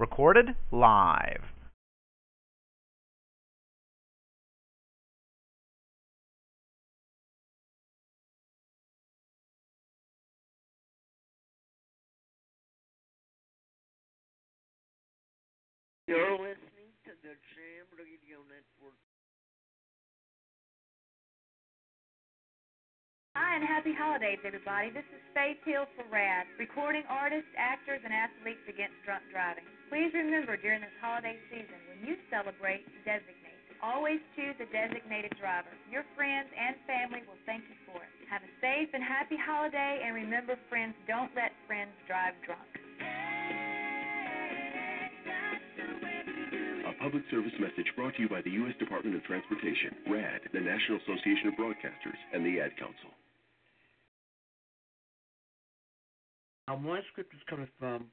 Recorded live. You're listening Hi and happy holidays, everybody. This is Faith Hill for RAD, recording artists, actors, and athletes against drunk driving. Please remember during this holiday season, when you celebrate, designate. Always choose a designated driver. Your friends and family will thank you for it. Have a safe and happy holiday, and remember, friends, don't let friends drive drunk. A public service message brought to you by the U.S. Department of Transportation, RAD, the National Association of Broadcasters, and the Ad Council. Our morning script is coming from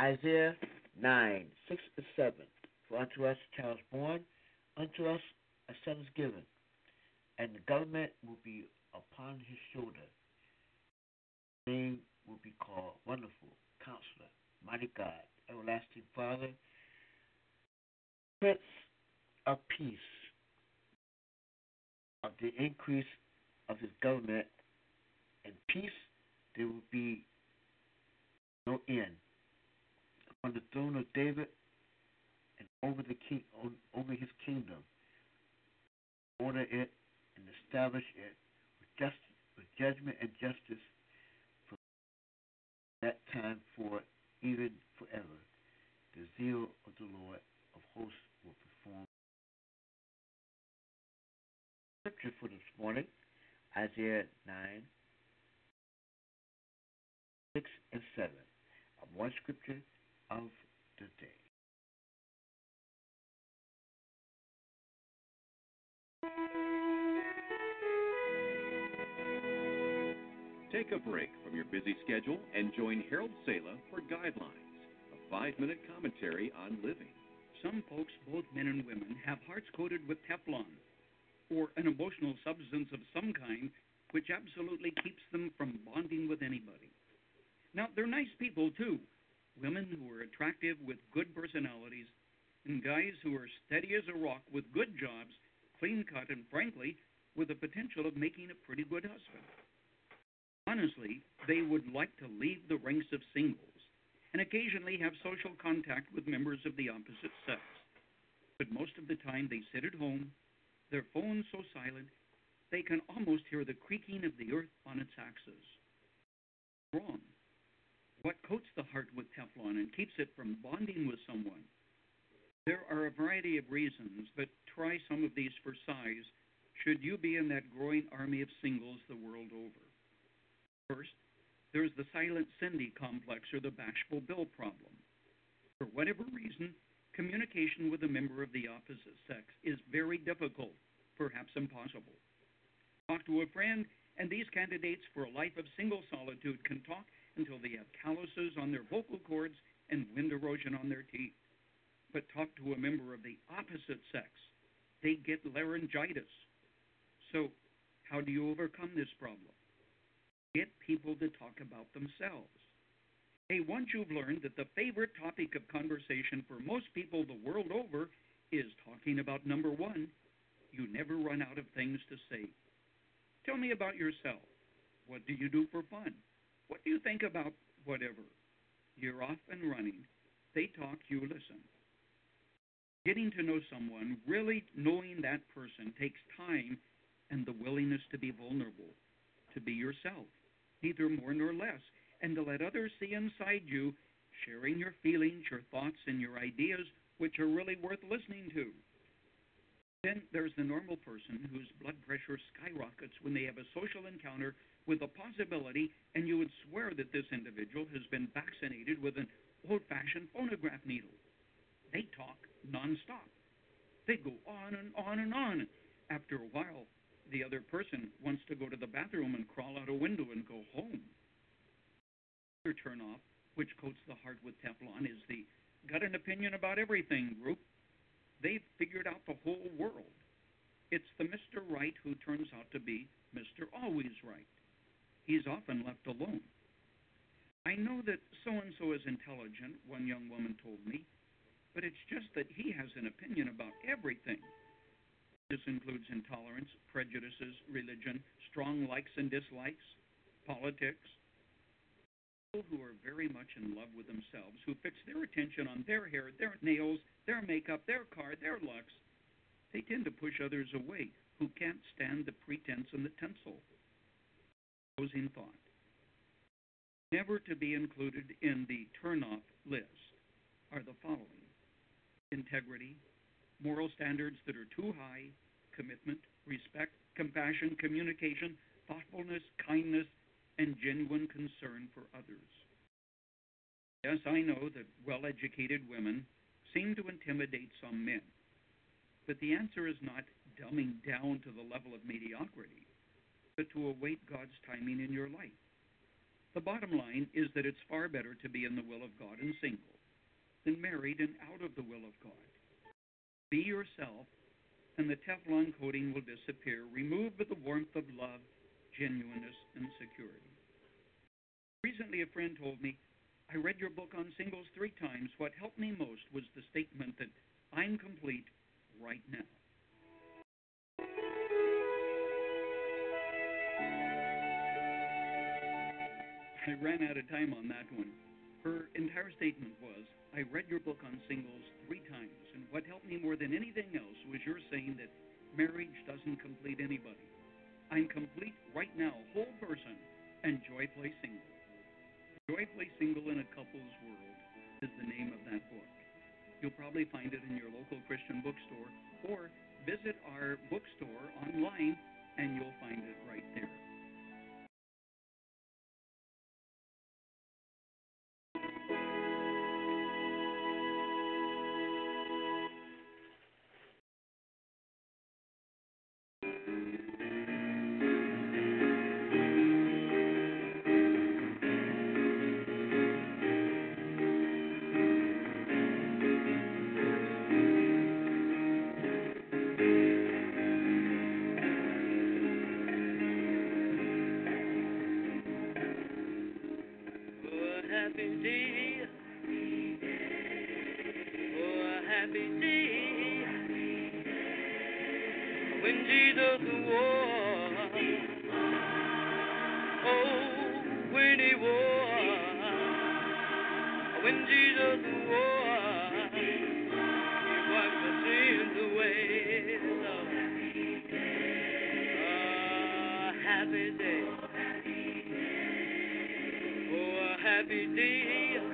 Isaiah 9, 6 and 7. For unto us a child is born, unto us a son is given, and the government will be upon his shoulder. His name will be called Wonderful, Counselor, Mighty God, Everlasting Father, Prince of Peace. Of the increase of his government and peace, there will be no end. On the throne of David and over the king, on, over his kingdom, order it and establish it with with judgment and justice from that time forth, even forever. The zeal of the Lord of hosts will perform. Scripture for this morning, Isaiah 9, 6 and 7. One scripture of the day. Take a break from your busy schedule and join Harold Sala for Guidelines, a five minute commentary on living. Some folks, both men and women, have hearts coated with Teflon or an emotional substance of some kind which absolutely keeps them from bonding with anybody. Now, they're nice people, too. Women who are attractive with good personalities, and guys who are steady as a rock with good jobs, clean cut, and frankly, with the potential of making a pretty good husband. Honestly, they would like to leave the ranks of singles and occasionally have social contact with members of the opposite sex. But most of the time, they sit at home, their phones so silent, they can almost hear the creaking of the earth on its axis. Wrong. What coats the heart with Teflon and keeps it from bonding with someone? There are a variety of reasons, but try some of these for size should you be in that growing army of singles the world over. First, there's the silent Cindy complex or the bashful Bill problem. For whatever reason, communication with a member of the opposite sex is very difficult, perhaps impossible. Talk to a friend, and these candidates for a life of single solitude can talk until they have calluses on their vocal cords and wind erosion on their teeth. But talk to a member of the opposite sex, they get laryngitis. So, how do you overcome this problem? Get people to talk about themselves. Hey, once you've learned that the favorite topic of conversation for most people the world over is talking about number one, you never run out of things to say. Tell me about yourself. What do you do for fun? What do you think about whatever? You're off and running. They talk, you listen. Getting to know someone, really knowing that person, takes time and the willingness to be vulnerable, to be yourself, neither more nor less, and to let others see inside you, sharing your feelings, your thoughts, and your ideas, which are really worth listening to. Then there's the normal person whose blood pressure skyrockets when they have a social encounter with a possibility, and you would swear that this individual has been vaccinated with an old fashioned phonograph needle. They talk nonstop. They go on and on and on. After a while, the other person wants to go to the bathroom and crawl out a window and go home. Another turnoff, which coats the heart with Teflon, is the got an opinion about everything group. They've figured out the whole world. It's the Mr. Right who turns out to be Mr. Always Right. He's often left alone. I know that so and so is intelligent, one young woman told me, but it's just that he has an opinion about everything. This includes intolerance, prejudices, religion, strong likes and dislikes, politics. Who are very much in love with themselves, who fix their attention on their hair, their nails, their makeup, their car, their looks, they tend to push others away who can't stand the pretense and the tinsel. Closing thought. Never to be included in the turn-off list are the following integrity, moral standards that are too high, commitment, respect, compassion, communication, thoughtfulness, kindness, and genuine concern for others. Yes, I know that well educated women seem to intimidate some men, but the answer is not dumbing down to the level of mediocrity, but to await God's timing in your life. The bottom line is that it's far better to be in the will of God and single than married and out of the will of God. Be yourself, and the Teflon coating will disappear, removed with the warmth of love, genuineness, and security. Recently, a friend told me, I read your book on singles three times. What helped me most was the statement that I'm complete right now. I ran out of time on that one. Her entire statement was I read your book on singles three times, and what helped me more than anything else was your saying that marriage doesn't complete anybody. I'm complete right now, whole person, and joyfully single. Joyfully Single in a Couple's World is the name of that book. You'll probably find it in your local Christian bookstore, or visit our bookstore online and you'll find it right there. Happy day. A happy day. When Jesus was. Happy day.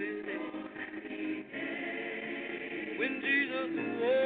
happy day. When Jesus walked.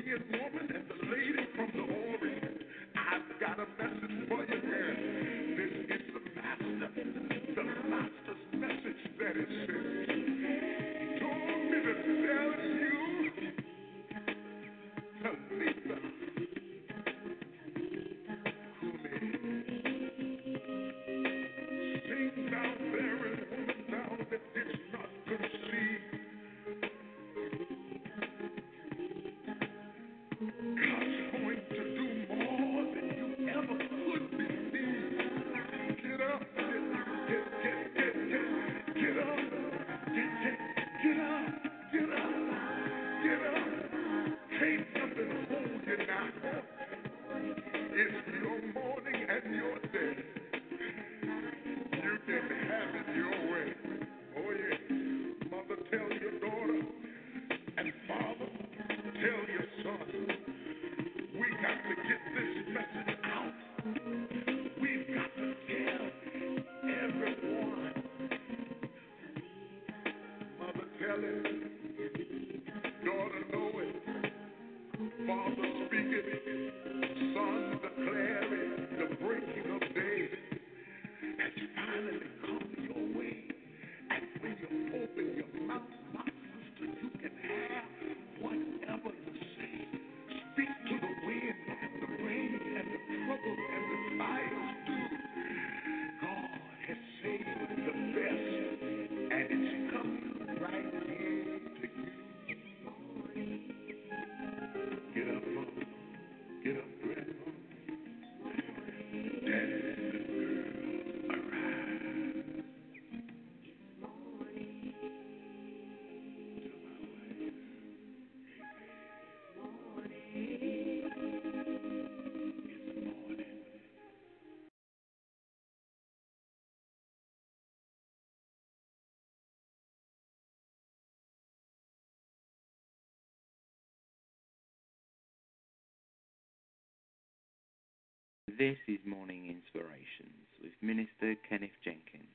European Morning Inspirations with Minister Kenneth Jenkins.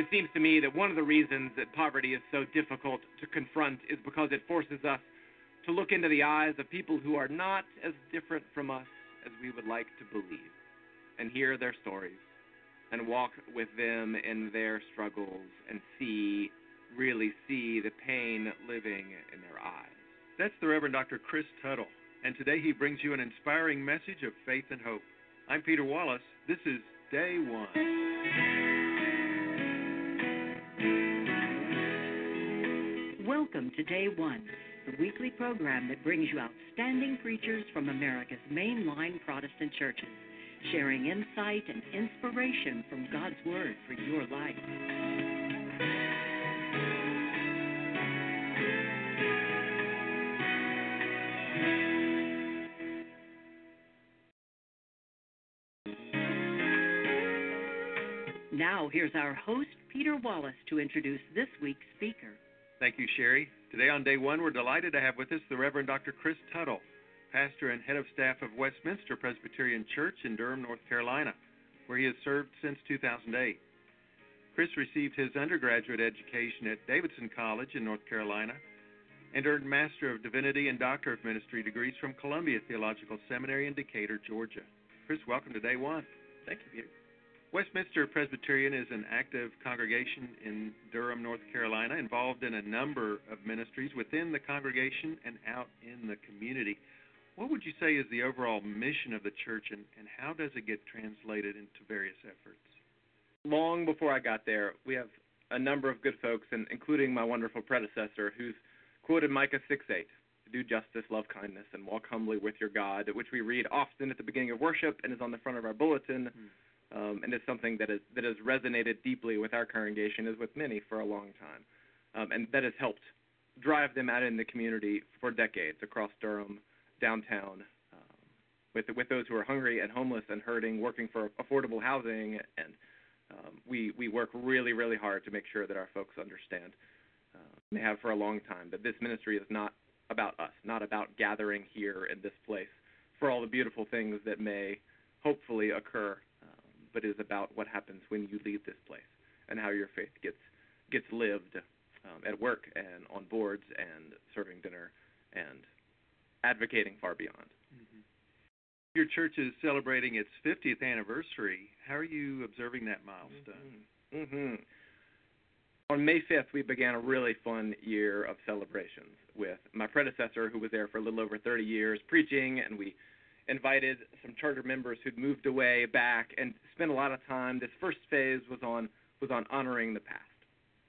It seems to me that one of the reasons that poverty is so difficult to confront is because it forces us to look into the eyes of people who are not as different from us as we would like to believe, and hear their stories, and walk with them in their struggles, and see, really see the pain living in their eyes. That's the Reverend Dr. Chris Tuttle, and today he brings you an inspiring message of faith and hope. I'm Peter Wallace. This is Day One. Welcome to Day One, the weekly program that brings you outstanding preachers from America's mainline Protestant churches, sharing insight and inspiration from God's Word for your life. Here's our host, Peter Wallace, to introduce this week's speaker. Thank you, Sherry. Today on day one, we're delighted to have with us the Reverend Dr. Chris Tuttle, pastor and head of staff of Westminster Presbyterian Church in Durham, North Carolina, where he has served since 2008. Chris received his undergraduate education at Davidson College in North Carolina and earned Master of Divinity and Doctor of Ministry degrees from Columbia Theological Seminary in Decatur, Georgia. Chris, welcome to day one. Thank you, Peter. Westminster Presbyterian is an active congregation in Durham, North Carolina, involved in a number of ministries within the congregation and out in the community. What would you say is the overall mission of the church, and, and how does it get translated into various efforts? Long before I got there, we have a number of good folks, and including my wonderful predecessor, who's quoted Micah 6:8, "Do justice, love kindness, and walk humbly with your God," which we read often at the beginning of worship and is on the front of our bulletin. Hmm. Um, and it's something that is that has resonated deeply with our congregation, as with many for a long time, um, and that has helped drive them out in the community for decades across Durham, downtown, um, with with those who are hungry and homeless and hurting, working for affordable housing, and um, we we work really really hard to make sure that our folks understand. Uh, they have for a long time that this ministry is not about us, not about gathering here in this place for all the beautiful things that may hopefully occur but is about what happens when you leave this place and how your faith gets gets lived um, at work and on boards and serving dinner and advocating far beyond. Mm-hmm. Your church is celebrating its 50th anniversary. How are you observing that milestone? Mm-hmm. On May 5th, we began a really fun year of celebrations with my predecessor, who was there for a little over 30 years, preaching, and we invited some charter members who'd moved away back and spent a lot of time. This first phase was on was on honoring the past,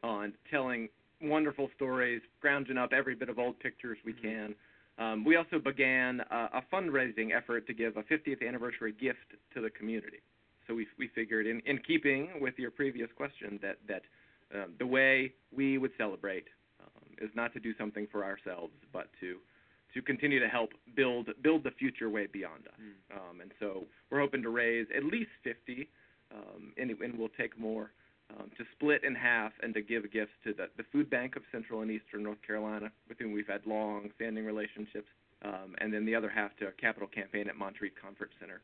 on telling wonderful stories, grounding up every bit of old pictures we can. Um, we also began a, a fundraising effort to give a 50th anniversary gift to the community. So we we figured, in, in keeping with your previous question, that that um, the way we would celebrate um, is not to do something for ourselves, but to to continue to help build build the future way beyond us. Mm. Um, and so we're hoping to raise at least 50, um, and, and we'll take more um, to split in half and to give gifts to the, the Food Bank of Central and Eastern North Carolina, with whom we've had long-standing relationships, um, and then the other half to a capital campaign at Montreat Conference Center,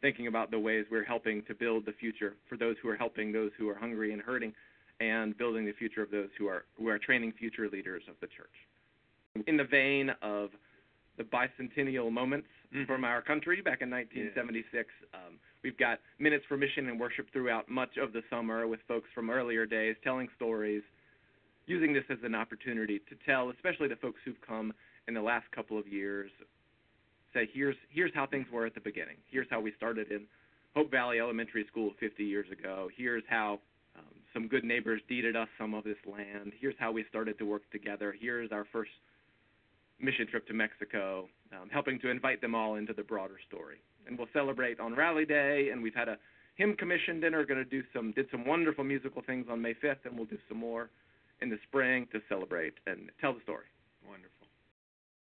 thinking about the ways we're helping to build the future for those who are helping those who are hungry and hurting, and building the future of those who are who are training future leaders of the church in the vein of the bicentennial moments Mm-hmm. from our country back in 1976. Um, we've got minutes for mission and worship throughout much of the summer with folks from earlier days telling stories, using this as an opportunity to tell, especially the folks who've come in the last couple of years, say here's here's how things were at the beginning. Here's how we started in Hope Valley Elementary School 50 years ago. Here's how um, some good neighbors deeded us some of this land. Here's how we started to work together. Here's our first mission trip to Mexico, um, helping to invite them all into the broader story. And we'll celebrate on Rally Day, and we've had a hymn commission dinner. Going to do some did some wonderful musical things on May 5th, and we'll do some more in the spring to celebrate and tell the story. Wonderful.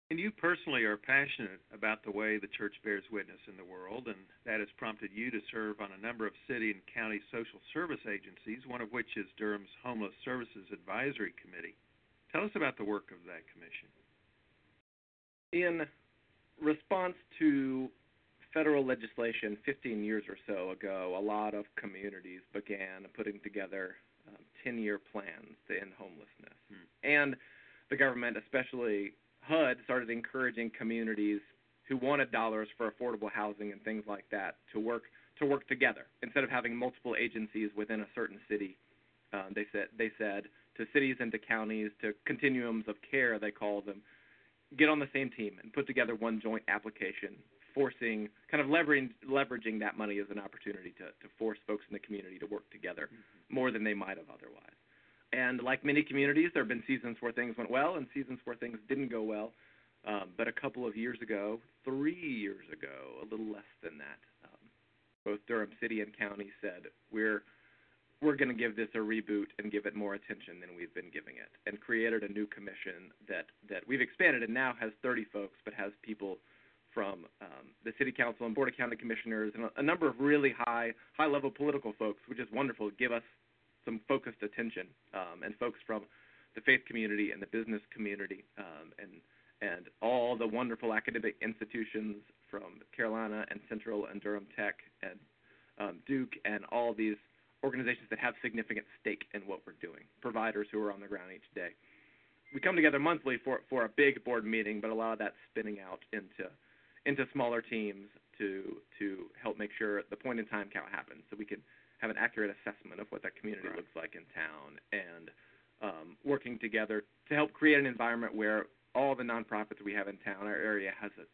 And you personally are passionate about the way the church bears witness in the world, and that has prompted you to serve on a number of city and county social service agencies, one of which is Durham's Homeless Services Advisory Committee. Tell us about the work of that commission. In response to federal legislation 15 years or so ago, a lot of communities began putting together um, 10-year plans to end homelessness, and the government, especially HUD, started encouraging communities who wanted dollars for affordable housing and things like that to work to work together instead of having multiple agencies within a certain city. Um, they said they said to cities and to counties to continuums of care they call them get on the same team and put together one joint application forcing kind of leveraging leveraging that money as an opportunity to to force folks in the community to work together more than they might have otherwise. And like many communities, there have been seasons where things went well and seasons where things didn't go well. Um, but a couple of years ago, three years ago, a little less than that, um, both Durham City and County said we're we're going to give this a reboot and give it more attention than we've been giving it, and created a new commission that that we've expanded and now has 30 folks, but has people from um, the city council and board of county commissioners and a, a number of really high high level political folks, which is wonderful. Give us some focused attention um, and folks from the faith community and the business community um, and and all the wonderful academic institutions from Carolina and Central and Durham Tech and um, Duke and all these organizations that have significant stake in what we're doing, providers who are on the ground each day. We come together monthly for for a big board meeting, but a lot of that's spinning out into into smaller teams to to help make sure the point in time count happens, so we can have an accurate assessment of what that community looks like in town, and um, working together to help create an environment where all the nonprofits we have in town, our area has a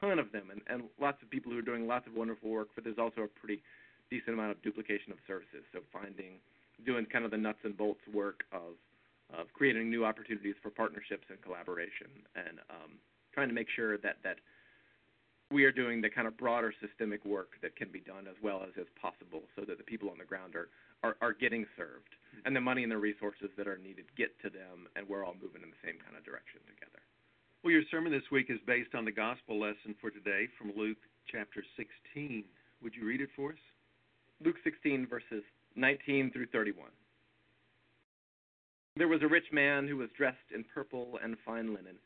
ton of them, and, and lots of people who are doing lots of wonderful work. But there's also a pretty decent amount of duplication of services. So finding, doing kind of the nuts and bolts work of of creating new opportunities for partnerships and collaboration, and um, trying to make sure that that we are doing the kind of broader systemic work that can be done as well as is possible, so that the people on the ground are are, are getting served, and the money and the resources that are needed get to them, and we're all moving in the same kind of direction together. Well, your sermon this week is based on the gospel lesson for today from Luke chapter 16. Would you read it for us? Luke 16, verses 19 through 31. There was a rich man who was dressed in purple and fine linen,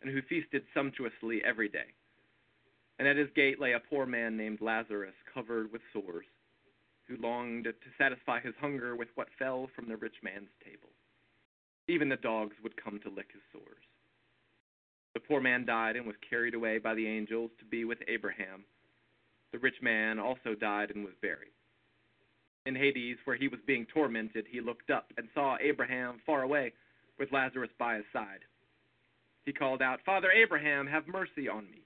and who feasted sumptuously every day. And at his gate lay a poor man named Lazarus, covered with sores, who longed to satisfy his hunger with what fell from the rich man's table. Even the dogs would come to lick his sores. The poor man died and was carried away by the angels to be with Abraham. The rich man also died and was buried. In Hades, where he was being tormented, he looked up and saw Abraham far away with Lazarus by his side. He called out, Father Abraham, have mercy on me,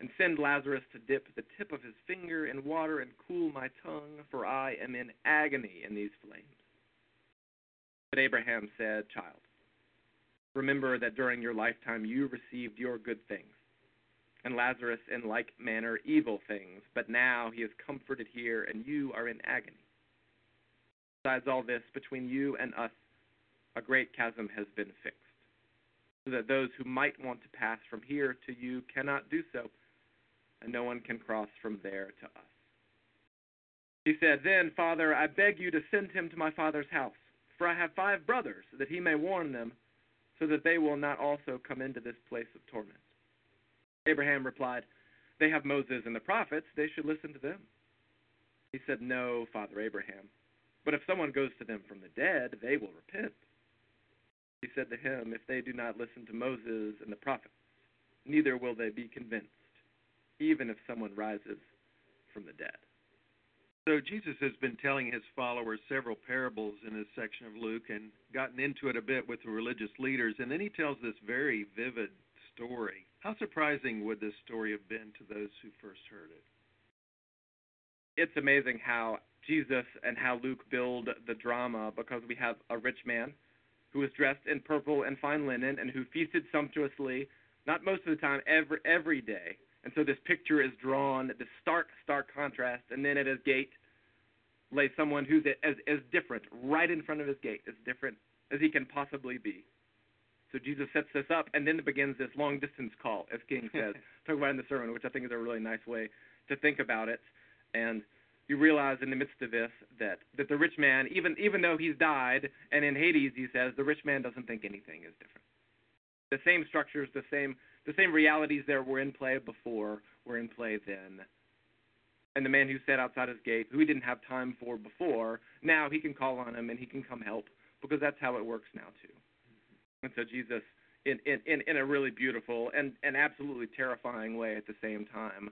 and send Lazarus to dip the tip of his finger in water and cool my tongue, for I am in agony in these flames. But Abraham said, Child, remember that during your lifetime you received your good things, and Lazarus in like manner evil things, but now he is comforted here, and you are in agony. Besides all this, between you and us, a great chasm has been fixed, so that those who might want to pass from here to you cannot do so, and no one can cross from there to us. He said, Then, Father, I beg you to send him to my father's house, for I have five brothers, that he may warn them, so that they will not also come into this place of torment. Abraham replied, They have Moses and the prophets, they should listen to them. He said, No, Father Abraham. But if someone goes to them from the dead, they will repent. He said to him, If they do not listen to Moses and the prophets, neither will they be convinced, even if someone rises from the dead. So Jesus has been telling his followers several parables in this section of Luke and gotten into it a bit with the religious leaders, and then he tells this very vivid story. How surprising would this story have been to those who first heard it? It's amazing how Jesus and how Luke build the drama because we have a rich man who is dressed in purple and fine linen and who feasted sumptuously, not most of the time, every every day. And so this picture is drawn, this stark, stark contrast, and then at his gate lay someone who's as as different, right in front of his gate, as different as he can possibly be. So Jesus sets this up, and then begins this long distance call, as King says. Talk about it in the sermon, which I think is a really nice way to think about it. And you realize in the midst of this that that the rich man, even even though he's died, and in Hades he says the rich man doesn't think anything is different. The same structures, the same the same realities there were in play before were in play then. And the man who sat outside his gate, who he didn't have time for before, now he can call on him and he can come help because that's how it works now too. And so Jesus, in in in, in a really beautiful and and absolutely terrifying way at the same time,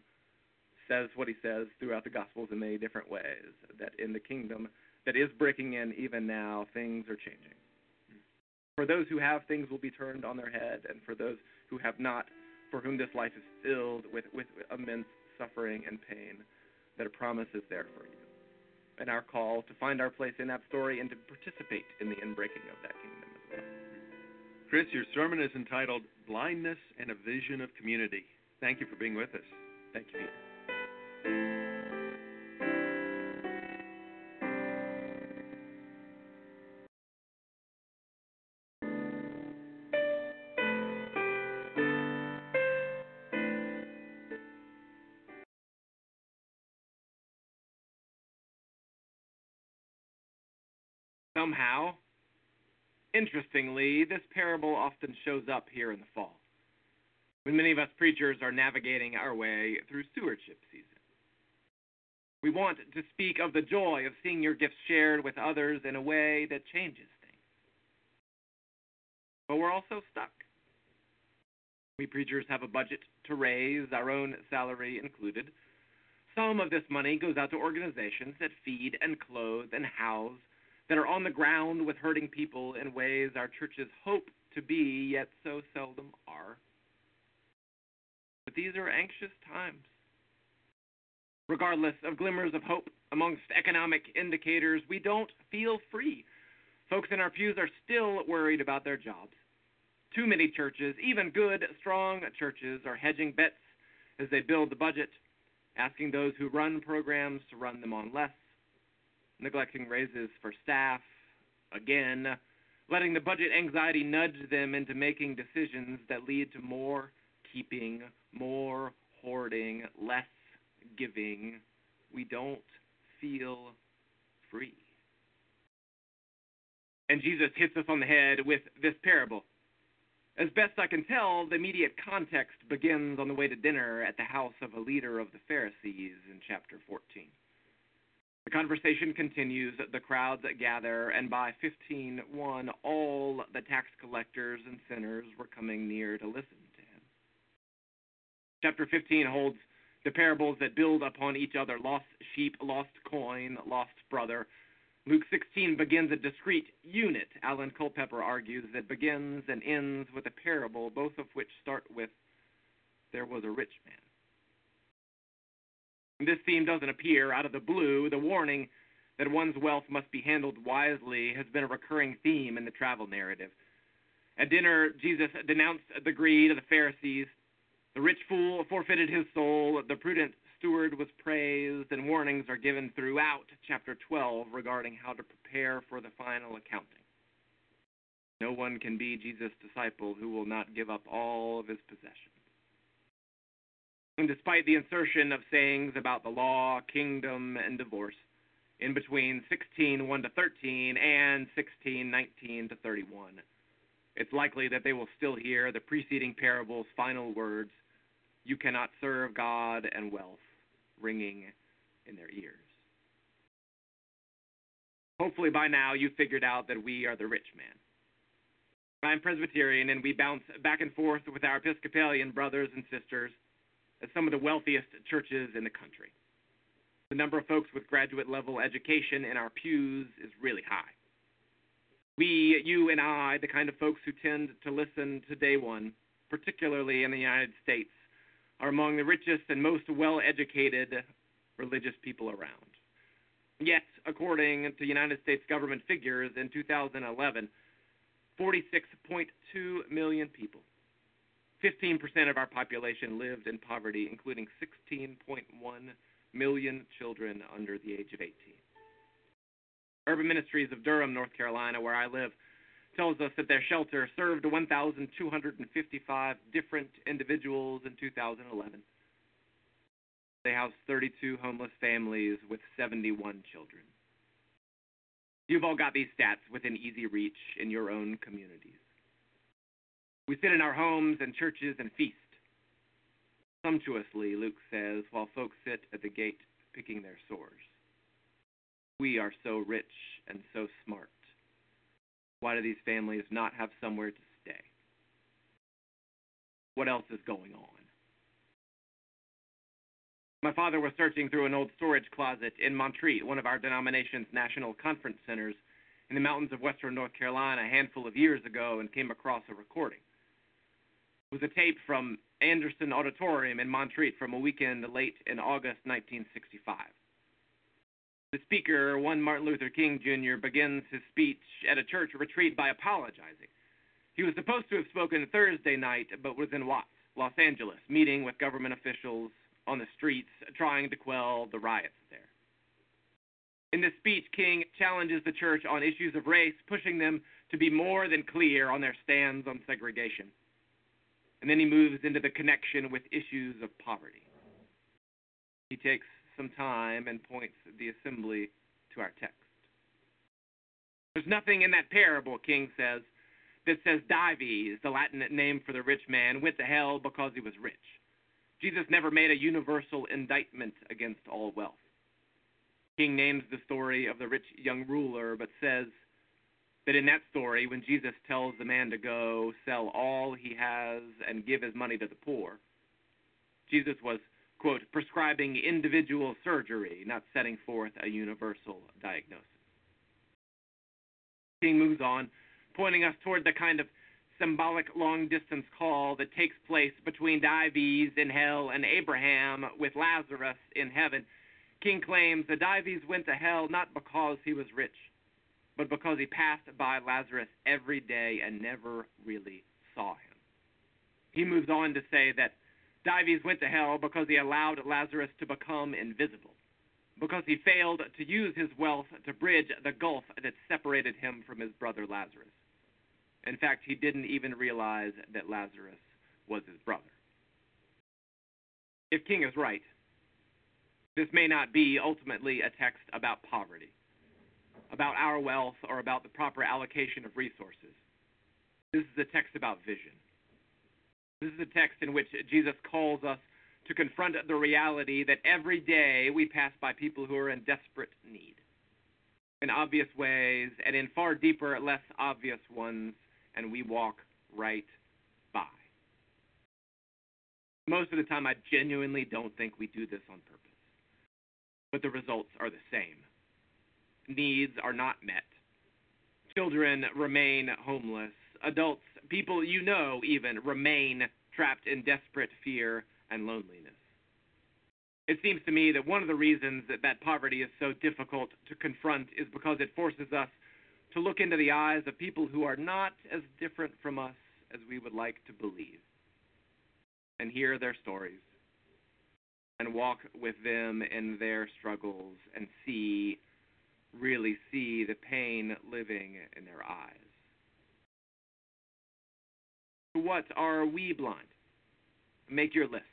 says what he says throughout the Gospels in many different ways. That in the kingdom that is breaking in even now, things are changing. For those who have, things will be turned on their head, and for those who have not, for whom this life is filled with, with immense suffering and pain, that a promise is there for you. And our call to find our place in that story and to participate in the inbreaking of that kingdom as well. Chris, your sermon is entitled Blindness and a Vision of Community. Thank you for being with us. Thank you. Somehow, interestingly, this parable often shows up here in the fall, when many of us preachers are navigating our way through stewardship season. We want to speak of the joy of seeing your gifts shared with others in a way that changes things. But we're also stuck. We preachers have a budget to raise, our own salary included. Some of this money goes out to organizations that feed and clothe and house that are on the ground with hurting people in ways our churches hope to be, yet so seldom are. But these are anxious times. Regardless of glimmers of hope amongst economic indicators, we don't feel free. Folks in our pews are still worried about their jobs. Too many churches, even good, strong churches, are hedging bets as they build the budget, asking those who run programs to run them on less neglecting raises for staff, again, letting the budget anxiety nudge them into making decisions that lead to more keeping, more hoarding, less giving. We don't feel free. And Jesus hits us on the head with this parable. As best I can tell, the immediate context begins on the way to dinner at the house of a leader of the Pharisees in chapter 14. The conversation continues, the crowds gather, and by 15:1, all the tax collectors and sinners were coming near to listen to him. Chapter 15 holds the parables that build upon each other lost sheep, lost coin, lost brother. Luke 16 begins a discrete unit, Alan Culpepper argues, that begins and ends with a parable, both of which start with, There was a rich man. This theme doesn't appear out of the blue. The warning that one's wealth must be handled wisely has been a recurring theme in the travel narrative. At dinner, Jesus denounced the greed of the Pharisees. The rich fool forfeited his soul. The prudent steward was praised, and warnings are given throughout chapter 12 regarding how to prepare for the final accounting. No one can be Jesus' disciple who will not give up all of his possessions. And despite the insertion of sayings about the law, kingdom, and divorce in between 16:1 to 13 and 16:19 to 31, it's likely that they will still hear the preceding parable's final words, "You cannot serve God and wealth," ringing in their ears. Hopefully by now you figured out that we are the rich man. I'm Presbyterian, and we bounce back and forth with our Episcopalian brothers and sisters as some of the wealthiest churches in the country. The number of folks with graduate level education in our pews is really high. We, you and I, the kind of folks who tend to listen to day one, particularly in the United States, are among the richest and most well educated religious people around. Yet, according to United States government figures in 2011, 46.2 million people 15% of our population lived in poverty, including 16.1 million children under the age of 18. Urban Ministries of Durham, North Carolina, where I live, tells us that their shelter served 1,255 different individuals in 2011. They housed 32 homeless families with 71 children. You've all got these stats within easy reach in your own communities. We sit in our homes and churches and feast. Sumptuously, Luke says, while folks sit at the gate picking their sores. We are so rich and so smart. Why do these families not have somewhere to stay? What else is going on? My father was searching through an old storage closet in Montreat, one of our denomination's national conference centers in the mountains of western North Carolina, a handful of years ago, and came across a recording. Was a tape from Anderson Auditorium in Montreat from a weekend late in August 1965. The speaker, one Martin Luther King Jr., begins his speech at a church retreat by apologizing. He was supposed to have spoken Thursday night, but was in Watts, Los Angeles, meeting with government officials on the streets, trying to quell the riots there. In this speech, King challenges the church on issues of race, pushing them to be more than clear on their stands on segregation. And then he moves into the connection with issues of poverty. He takes some time and points the assembly to our text. There's nothing in that parable, King says, that says Dives, the Latin name for the rich man, went to hell because he was rich. Jesus never made a universal indictment against all wealth. King names the story of the rich young ruler, but says that in that story, when Jesus tells the man to go sell all he has and give his money to the poor, Jesus was, quote, prescribing individual surgery, not setting forth a universal diagnosis. King moves on, pointing us toward the kind of symbolic long distance call that takes place between Dives in hell and Abraham with Lazarus in heaven. King claims that Dives went to hell not because he was rich, but because he passed by Lazarus every day and never really saw him. He moves on to say that Dives went to hell because he allowed Lazarus to become invisible, because he failed to use his wealth to bridge the gulf that separated him from his brother Lazarus. In fact, he didn't even realize that Lazarus was his brother. If King is right, this may not be ultimately a text about poverty, about our wealth, or about the proper allocation of resources. This is a text about vision. This is a text in which Jesus calls us to confront the reality that every day we pass by people who are in desperate need. In obvious ways, and in far deeper, less obvious ones, and we walk right by. Most of the time, I genuinely don't think we do this on purpose. But the results are the same. Needs are not met. Children remain homeless. Adults, people you know even, remain trapped in desperate fear and loneliness. It seems to me that one of the reasons that, that poverty is so difficult to confront is because it forces us to look into the eyes of people who are not as different from us as we would like to believe, and hear their stories, and walk with them in their struggles, and see, really see the pain living in their eyes. To what are we blind? Make your list.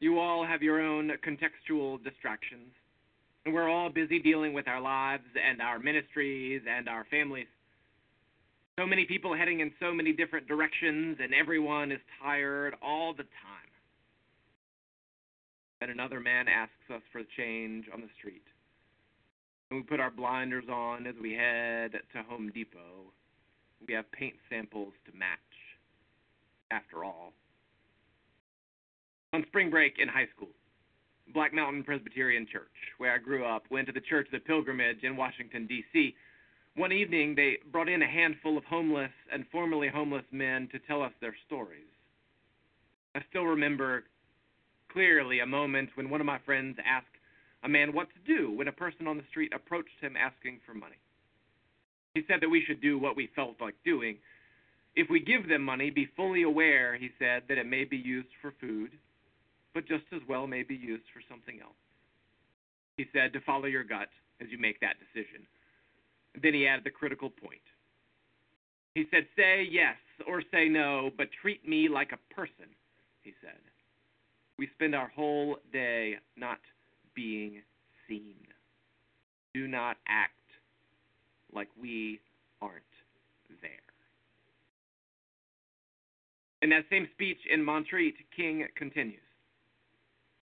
You all have your own contextual distractions. And we're all busy dealing with our lives and our ministries and our families. So many people heading in so many different directions, and everyone is tired all the time. Then another man asks us for change on the street. And we put our blinders on as we head to Home Depot. We have paint samples to match. After all, on spring break in high school, Black Mountain Presbyterian Church, where I grew up, went to the Church of the Pilgrimage in Washington, D.C. One evening, they brought in a handful of homeless and formerly homeless men to tell us their stories. I still remember clearly a moment when one of my friends asked a man what to do when a person on the street approached him asking for money. He said that we should do what we felt like doing. If we give them money, be fully aware, he said, that it may be used for food, but just as well may be used for something else. He said to follow your gut as you make that decision. Then he added the critical point. He said, Say yes or say no, but treat me like a person, he said. We spend our whole day not being seen. Do not act like we aren't there. In that same speech in Montreat, King continues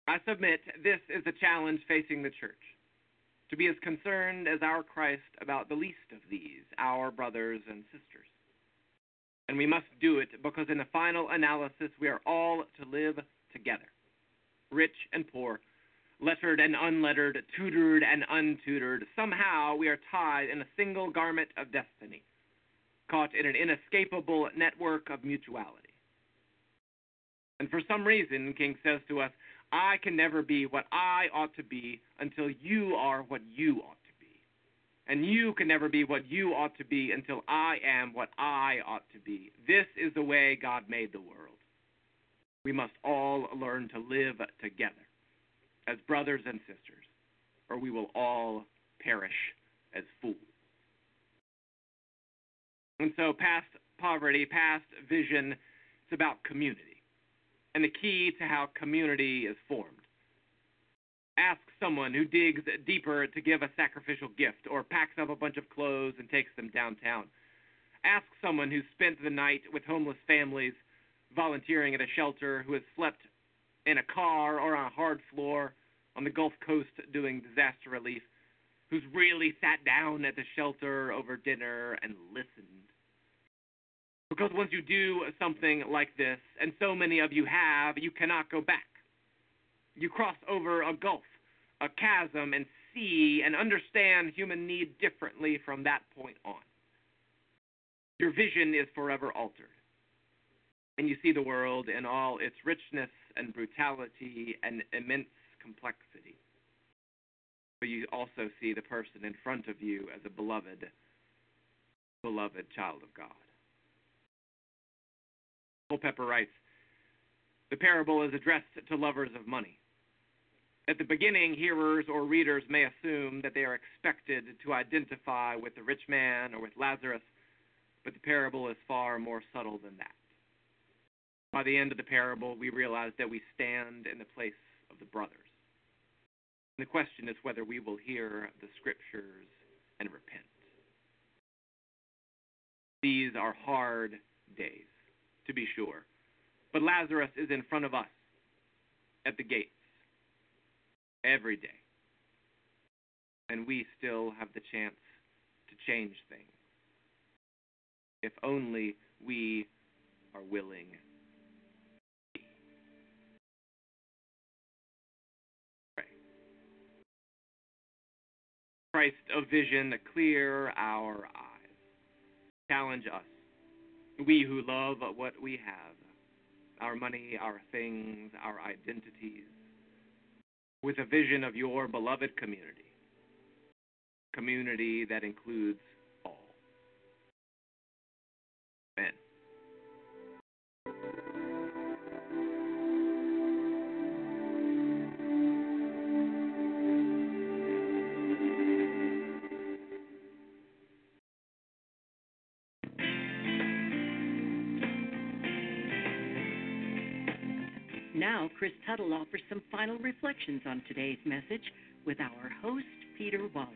I submit this is the challenge facing the church to be as concerned as our Christ about the least of these, our brothers and sisters. And we must do it because, in the final analysis, we are all to live together rich and poor, lettered and unlettered, tutored and untutored. Somehow we are tied in a single garment of destiny, caught in an inescapable network of mutuality. And for some reason, King says to us, I can never be what I ought to be until you are what you ought to be. And you can never be what you ought to be until I am what I ought to be. This is the way God made the world. We must all learn to live together as brothers and sisters, or we will all perish as fools. And so, past poverty, past vision, it's about community and the key to how community is formed. Ask someone who digs deeper to give a sacrificial gift or packs up a bunch of clothes and takes them downtown. Ask someone who spent the night with homeless families volunteering at a shelter who has slept in a car or on a hard floor on the Gulf Coast doing disaster relief, who's really sat down at the shelter over dinner and listened. Because once you do something like this, and so many of you have, you cannot go back. You cross over a gulf, a chasm, and see and understand human need differently from that point on. Your vision is forever altered and you see the world in all its richness and brutality and immense complexity. But you also see the person in front of you as a beloved, beloved child of God. Culpepper writes The parable is addressed to lovers of money. At the beginning, hearers or readers may assume that they are expected to identify with the rich man or with Lazarus, but the parable is far more subtle than that. By the end of the parable, we realize that we stand in the place of the brothers. The question is whether we will hear the scriptures and repent. These are hard days, to be sure. But Lazarus is in front of us at the gates every day. And we still have the chance to change things. If only we are willing Christ of vision, clear our eyes. Challenge us, we who love what we have, our money, our things, our identities, with a vision of your beloved community, community that includes all. Amen. Chris Tuttle offers some final reflections on today's message with our host, Peter Wallace.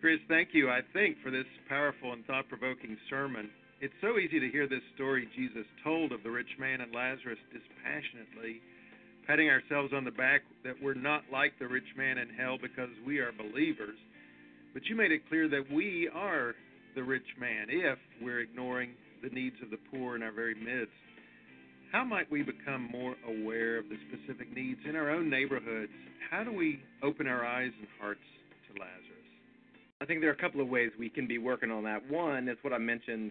Chris, thank you, I think, for this powerful and thought provoking sermon. It's so easy to hear this story Jesus told of the rich man and Lazarus dispassionately, patting ourselves on the back that we're not like the rich man in hell because we are believers. But you made it clear that we are the rich man if we're ignoring the needs of the poor in our very midst. How might we become more aware of the specific needs in our own neighborhoods? How do we open our eyes and hearts to Lazarus? I think there are a couple of ways we can be working on that. One is what I mentioned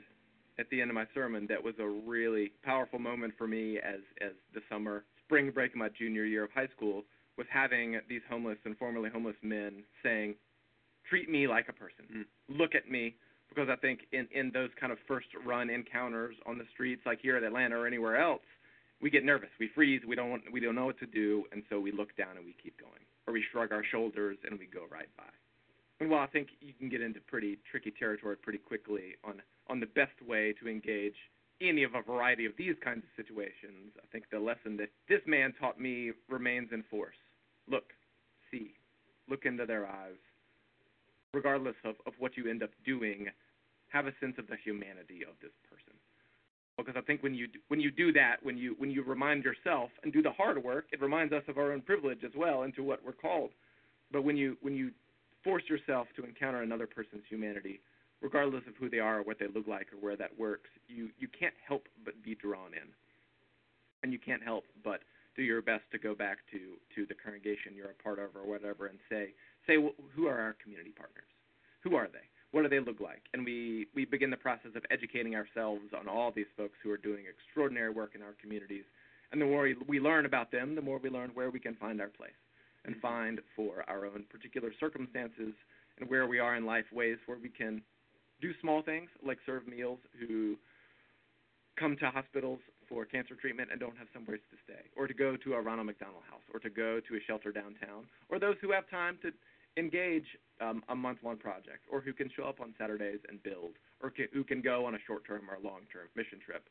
at the end of my sermon that was a really powerful moment for me as as the summer spring break of my junior year of high school was having these homeless and formerly homeless men saying, "Treat me like a person. Mm. Look at me." Because I think in in those kind of first run encounters on the streets, like here at Atlanta or anywhere else, we get nervous, we freeze, we don't want, we don't know what to do, and so we look down and we keep going, or we shrug our shoulders and we go right by. And while I think you can get into pretty tricky territory pretty quickly on on the best way to engage any of a variety of these kinds of situations, I think the lesson that this man taught me remains in force. Look, see, look into their eyes. Regardless of, of what you end up doing, have a sense of the humanity of this person. Because I think when you when you do that, when you when you remind yourself and do the hard work, it reminds us of our own privilege as well into what we're called. But when you when you force yourself to encounter another person's humanity, regardless of who they are or what they look like or where that works, you you can't help but be drawn in, and you can't help but do your best to go back to to the congregation you're a part of or whatever and say say who are our community partners, who are they, what do they look like, and we we begin the process of educating ourselves on all these folks who are doing extraordinary work in our communities, and the more we, learn about them, the more we learn where we can find our place and find for our own particular circumstances and where we are in life ways where we can do small things like serve meals who come to hospitals for cancer treatment and don't have somewhere to stay, or to go to a Ronald McDonald House, or to go to a shelter downtown, or those who have time to engage um, a month-long project, or who can show up on Saturdays and build, or can, who can go on a short-term or long-term mission trip,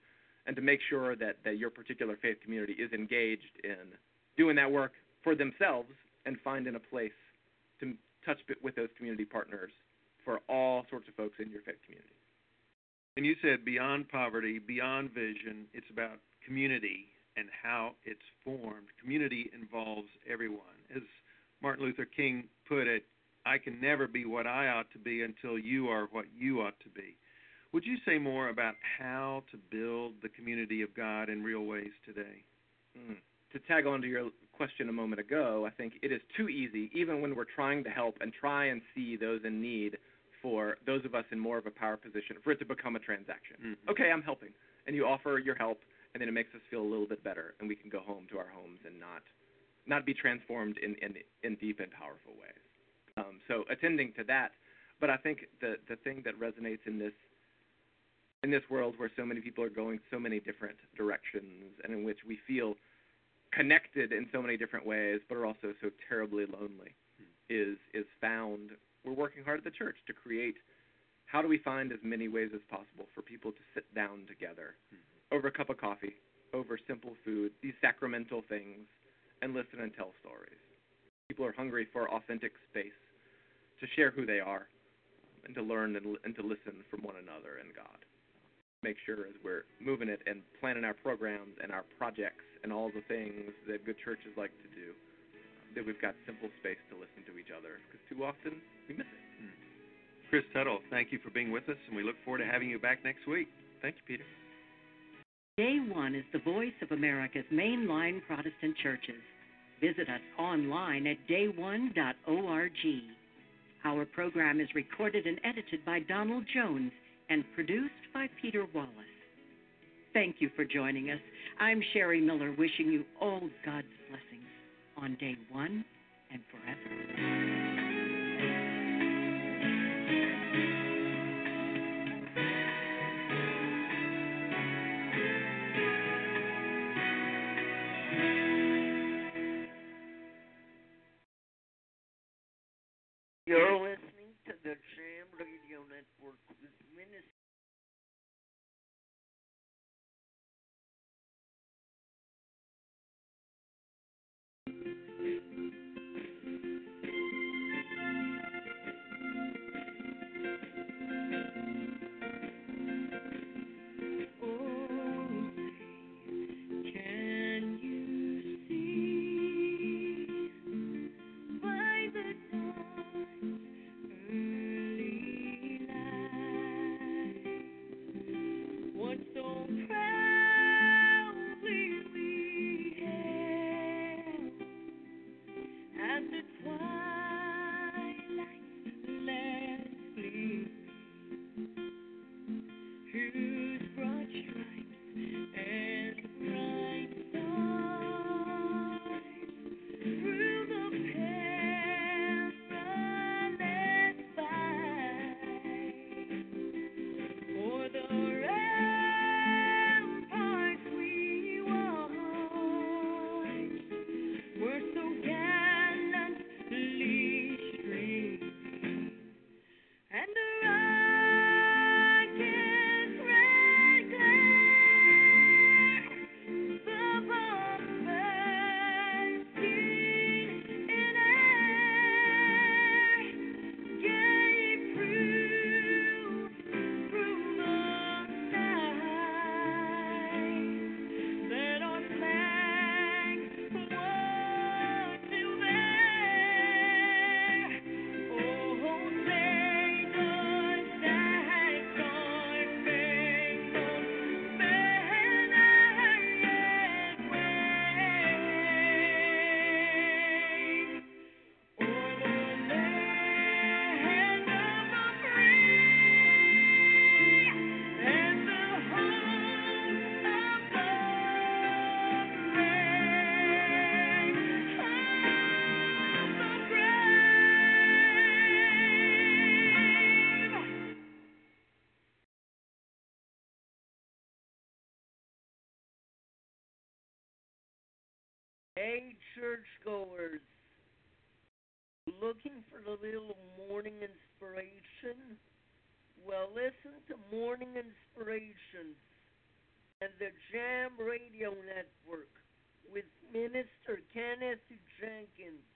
and to make sure that, that your particular faith community is engaged in doing that work for themselves and finding a place to touch with those community partners for all sorts of folks in your faith community. And you said beyond poverty, beyond vision, it's about community and how it's formed. Community involves everyone. As Martin Luther King put it, I can never be what I ought to be until you are what you ought to be. Would you say more about how to build the community of God in real ways today? Mm. To tag on to your question a moment ago, I think it is too easy, even when we're trying to help and try and see those in need, for those of us in more of a power position, for it to become a transaction. Mm-hmm. Okay, I'm helping, and you offer your help, and then it makes us feel a little bit better, and we can go home to our homes and not not be transformed in in, in deep and powerful ways. Um, so attending to that, but I think the the thing that resonates in this in this world where so many people are going so many different directions, and in which we feel connected in so many different ways, but are also so terribly lonely, mm-hmm. is is found. We're working hard at the church to create. How do we find as many ways as possible for people to sit down together mm-hmm. over a cup of coffee, over simple food, these sacramental things, and listen and tell stories? People are hungry for authentic space to share who they are and to learn and, and to listen from one another and God. Make sure as we're moving it and planning our programs and our projects and all the things that good churches like to do, that we've got simple space to listen to each other because too often we miss it. Hmm. Chris Tuttle, thank you for being with us, and we look forward to having you back next week. Thank you, Peter. Day One is the voice of America's mainline Protestant churches. Visit us online at dayone.org. Our program is recorded and edited by Donald Jones and produced by Peter Wallace. Thank you for joining us. I'm Sherry Miller, wishing you all God's blessings on day one and forever. Churchgoers. Looking for a little morning inspiration? Well, listen to Morning Inspirations and the Jam Radio Network with Minister Kenneth Jenkins.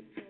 you too.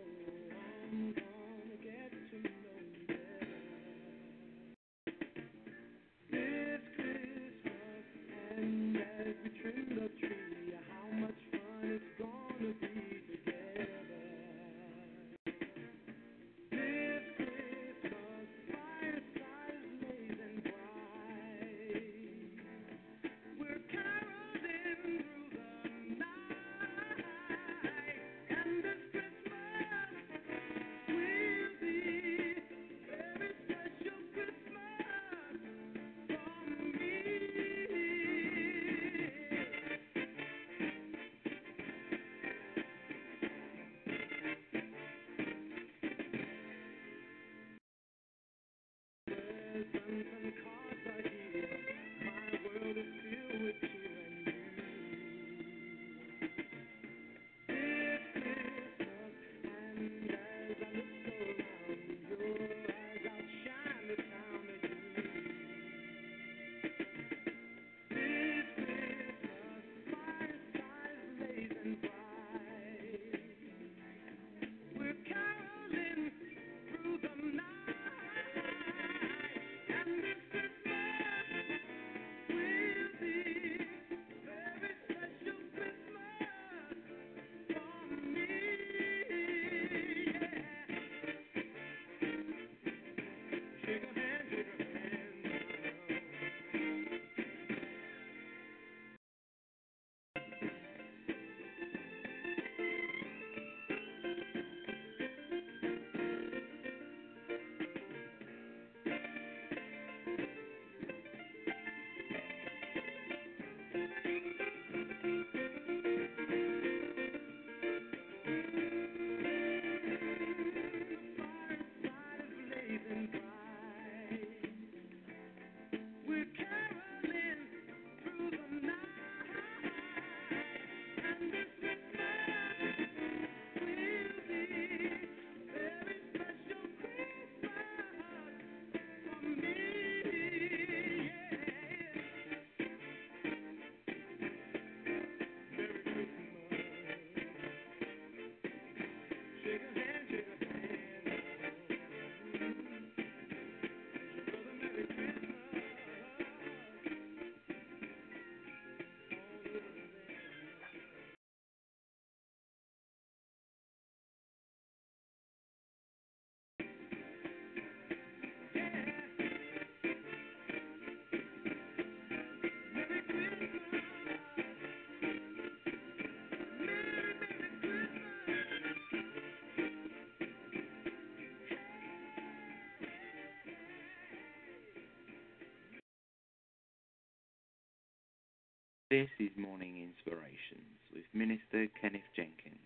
This is Morning Inspirations with Minister Kenneth Jenkins.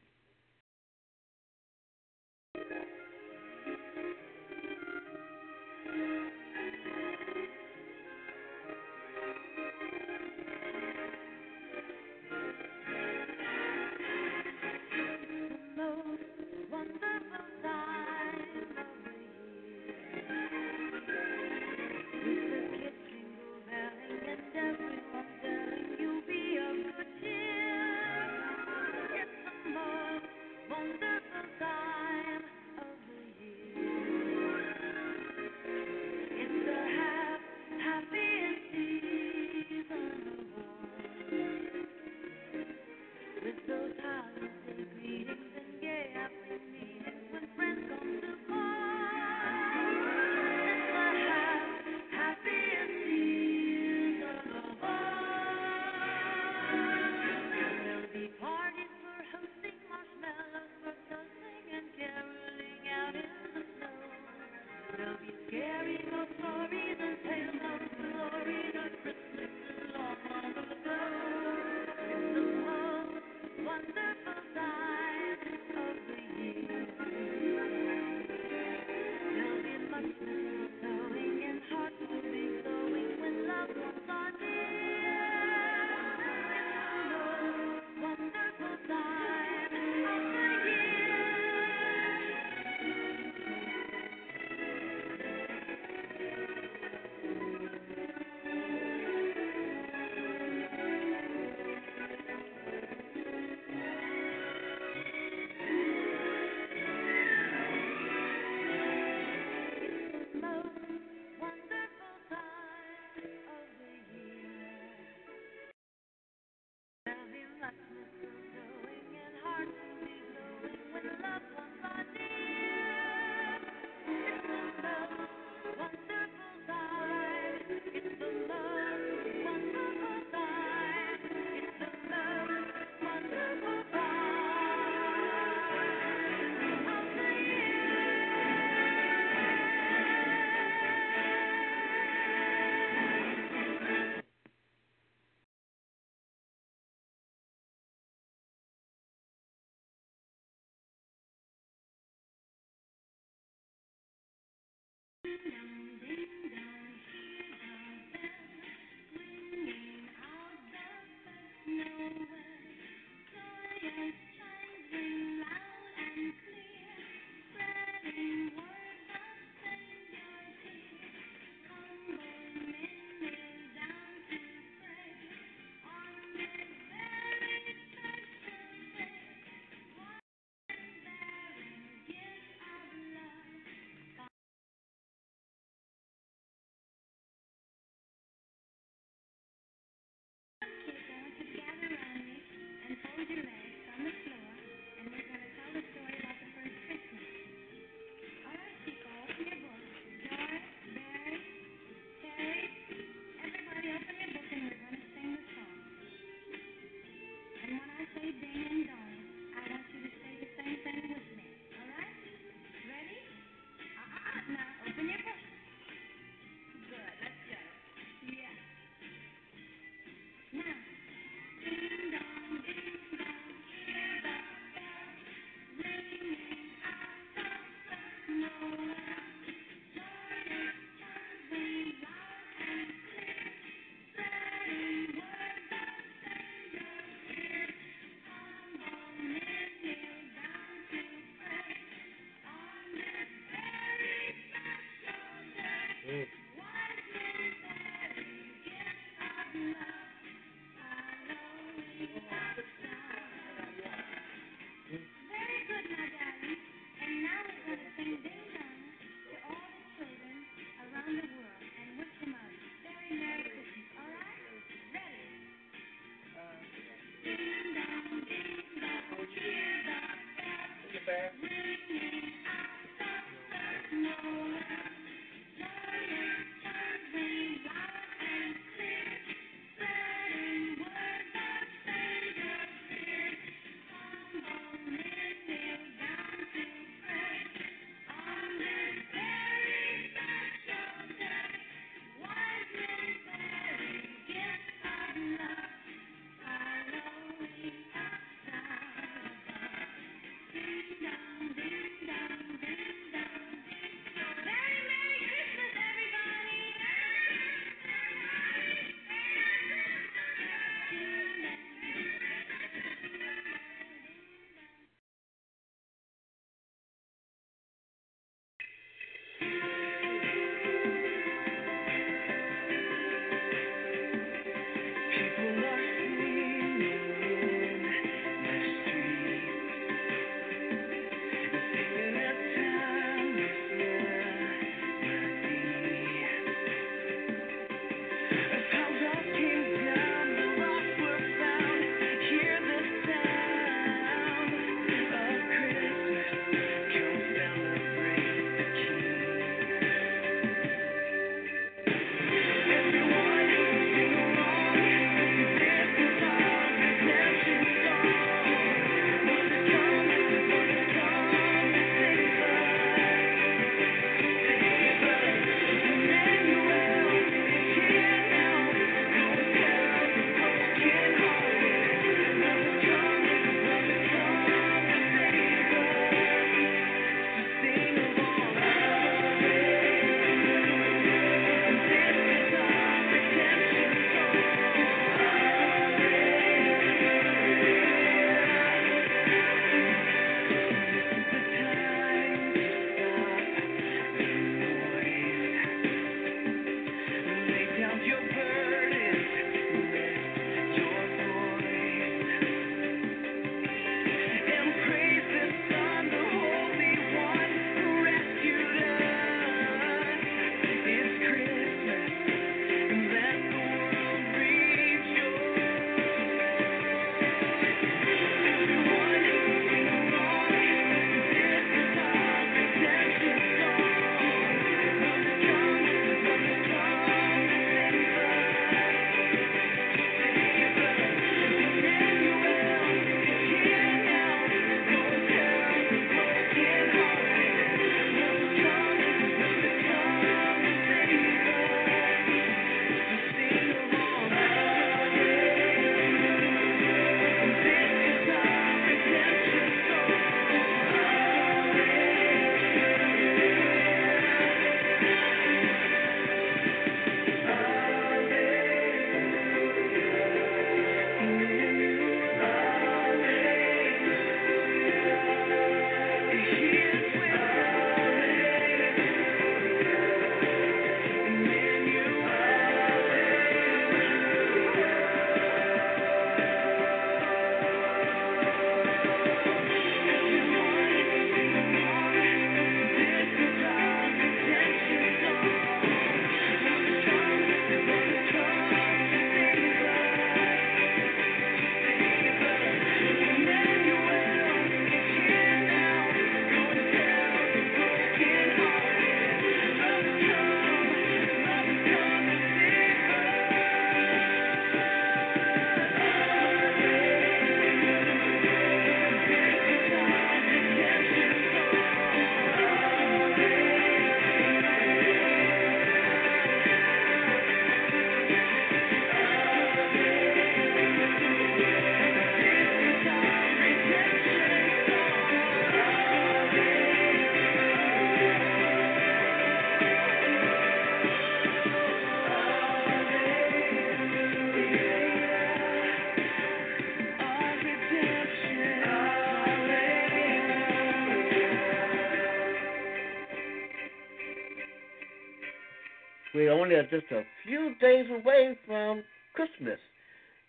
Only just a few days away from Christmas.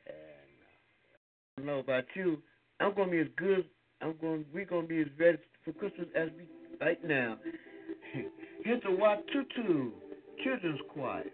And uh, I don't know about you. I'm gonna be as good. I'm going. We're gonna be as ready for Christmas as we right now. Here's the Watoto Children's Choir.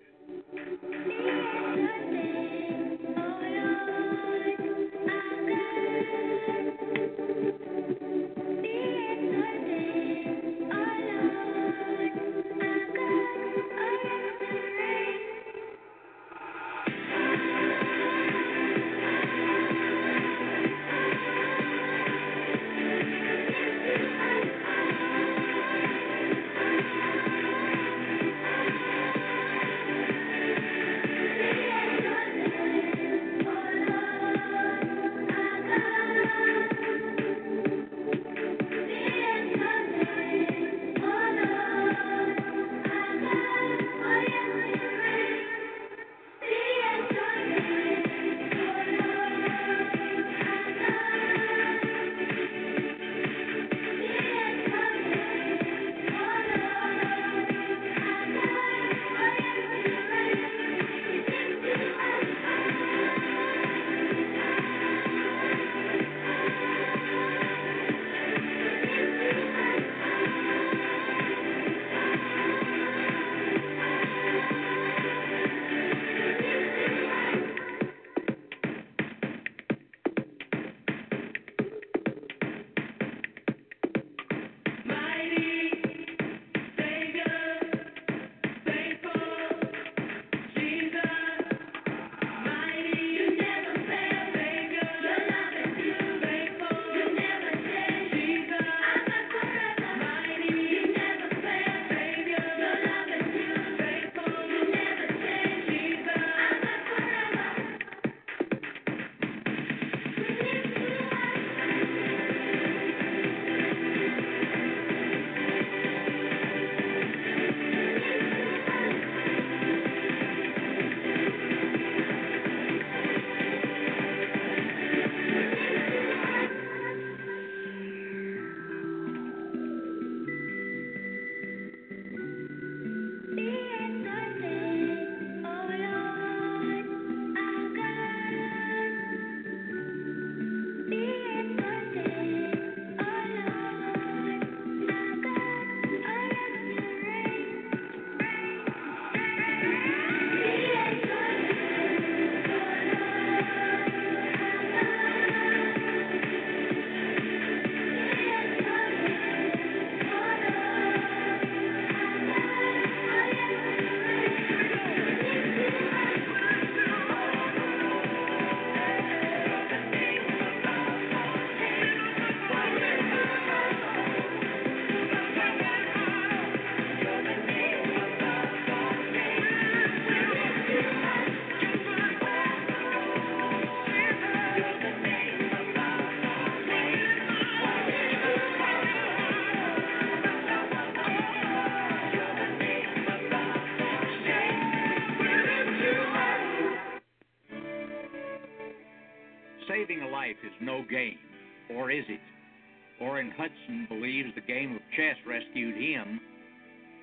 Hudson believes the game of chess rescued him.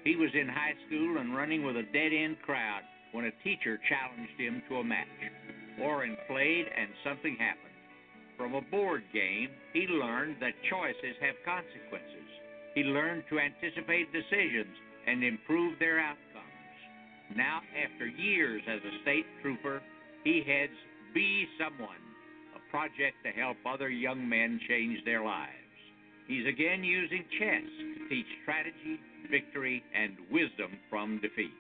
He was in high school and running with a dead end crowd when a teacher challenged him to a match. Orrin played and something happened. From a board game, he learned that choices have consequences. He learned to anticipate decisions and improve their outcomes. Now, after years as a state trooper, he heads Be Someone, a project to help other young men change their lives. He's again using chess to teach strategy, victory, and wisdom from defeat.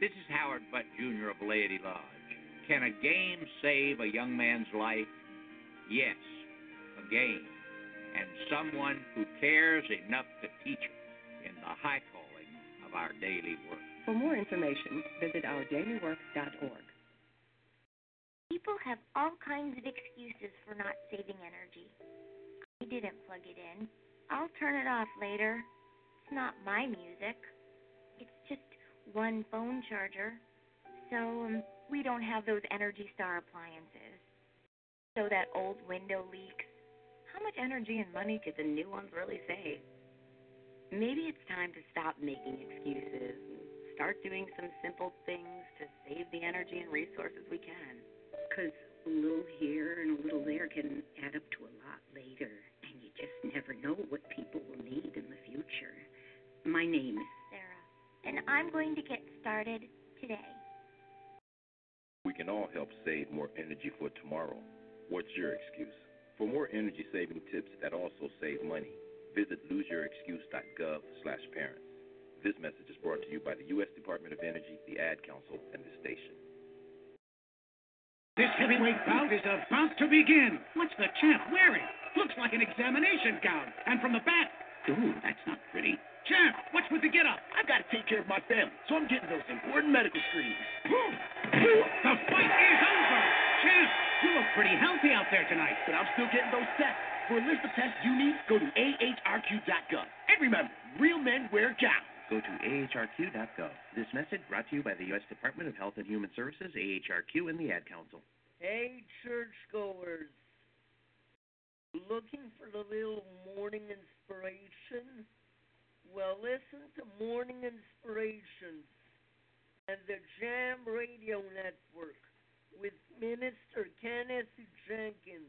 This is Howard Butt Jr. of Laity Lodge. Can a game save a young man's life? Yes, a game. And someone who cares enough to teach it in the high calling of our daily work. For more information, visit ourdailywork.org. People have all kinds of excuses for not saving energy. I didn't plug it in. I'll turn it off later. It's not my music. It's just one phone charger. So um, we don't have those Energy Star appliances. So that old window leaks. How much energy and money could the new ones really save? Maybe it's time to stop making excuses and start doing some simple things to save the energy and resources we can. Because a little here and a little there can add up to a lot later, and you just never know what people will need in the future. My name is Sarah, and I'm going to get started today. We can all help save more energy for tomorrow. What's your excuse? For more energy saving tips that also save money, visit loseyourexcuse.gov/parents. This message is brought to you by the U.S. Department of Energy, the Ad Council, and this station. This heavyweight bout is about to begin. What's the champ wearing? Looks like an examination gown. And from the back, ooh, that's not pretty. Champ, what's with the get-up? I've got to take care of my family, so I'm getting those important medical screenings. The fight is over. Champ, you look pretty healthy out there tonight. But I'm still getting those tests. For a list of tests you need, go to ahrq.gov. And remember, real men wear gowns. Go to ahrq.gov. This message brought to you by the U.S. Department of Health and Human Services, AHRQ, and the Ad Council. Hey, churchgoers. Looking for the little morning inspiration? Well, listen to Morning Inspirations and the Jam Radio Network with Minister Kenneth Jenkins.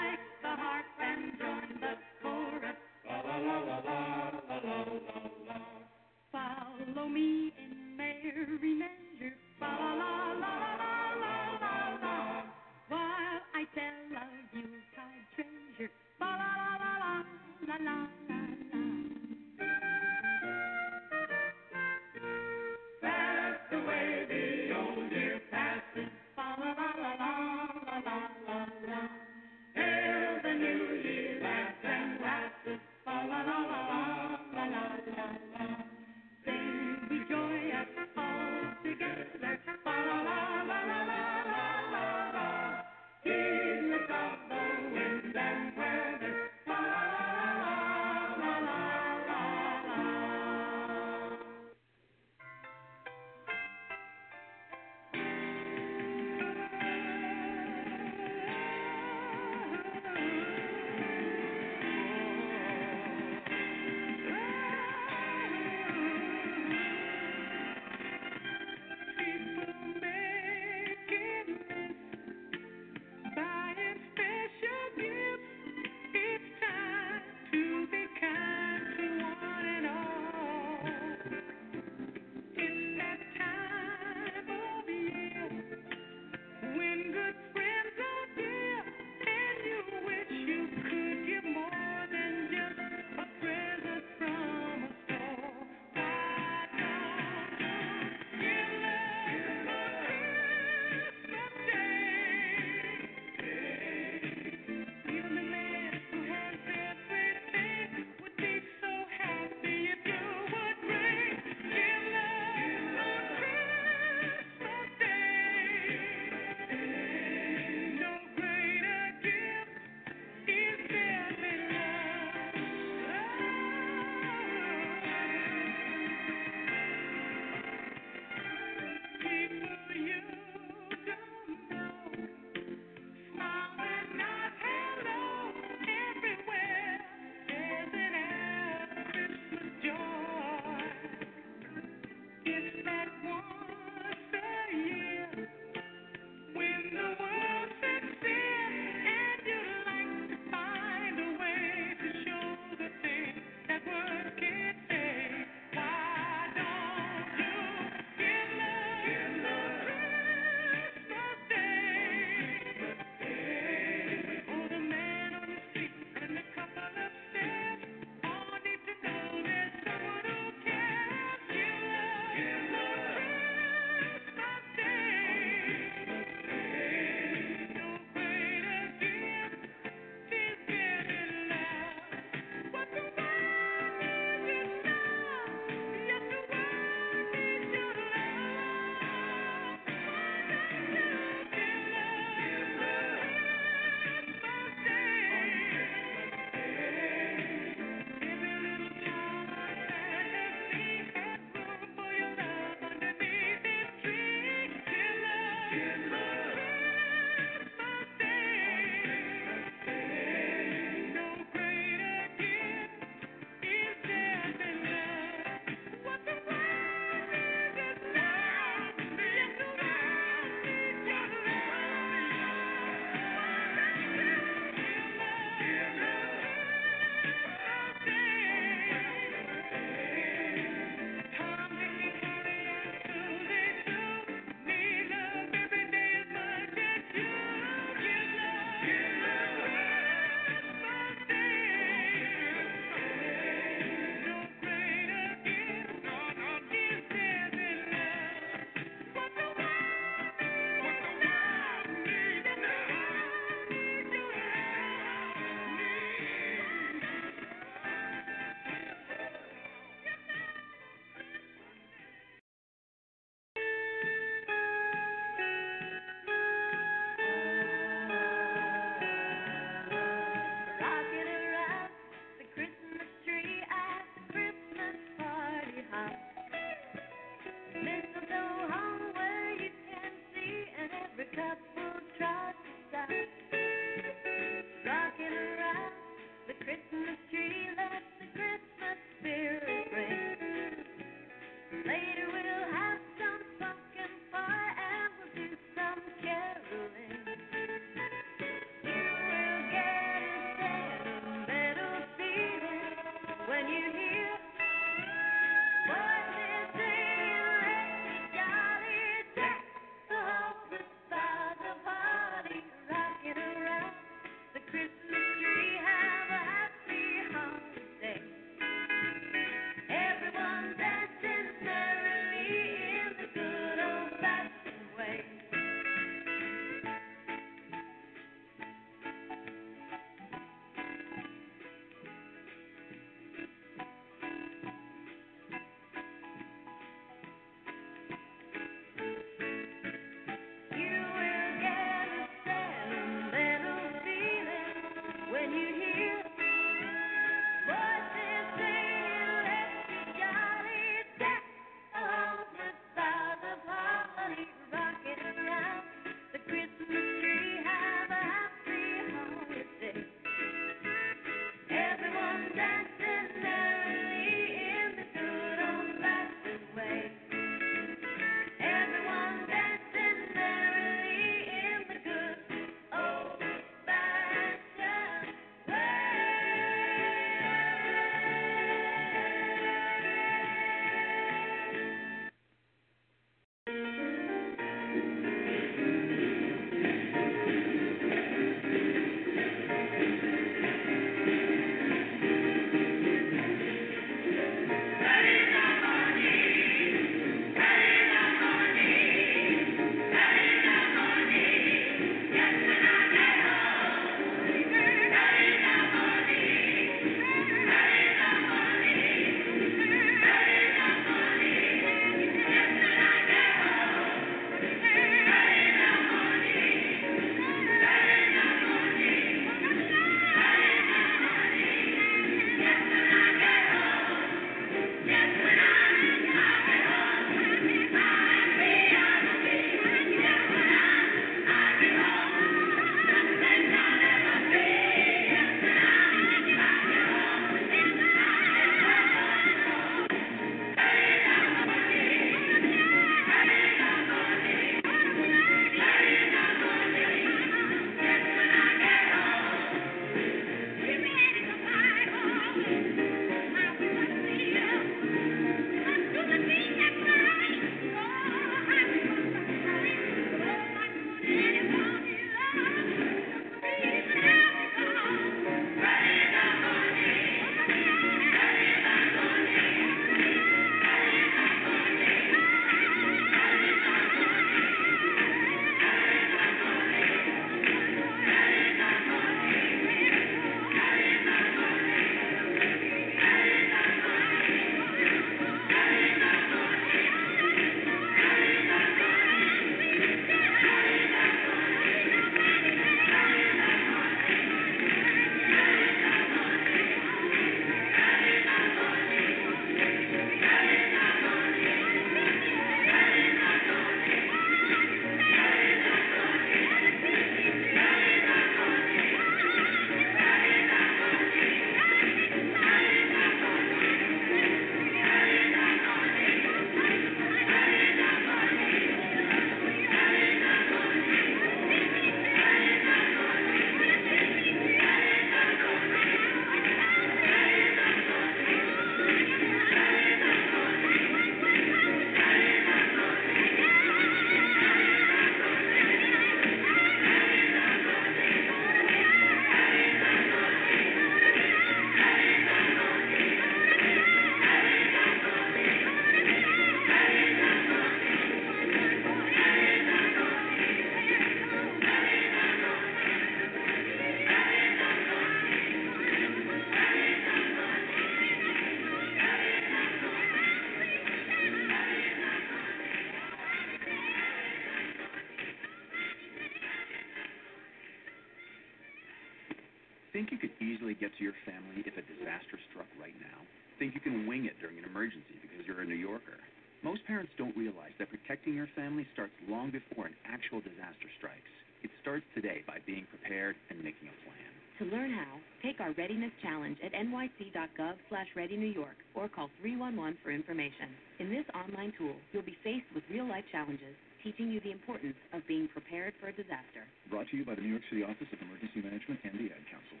Think you could easily get to your family if a disaster struck right now? Think you can wing it during an emergency because you're a New Yorker? Most parents don't realize that protecting your family starts long before an actual disaster strikes. It starts today by being prepared and making a plan. To learn how, take our Readiness Challenge at nyc.gov slash readynewyork or call 311 for information. In this online tool, you'll be faced with real-life challenges, teaching you the importance of being prepared for a disaster. Brought to you by the New York City Office of Emergency Management and the Ad Council.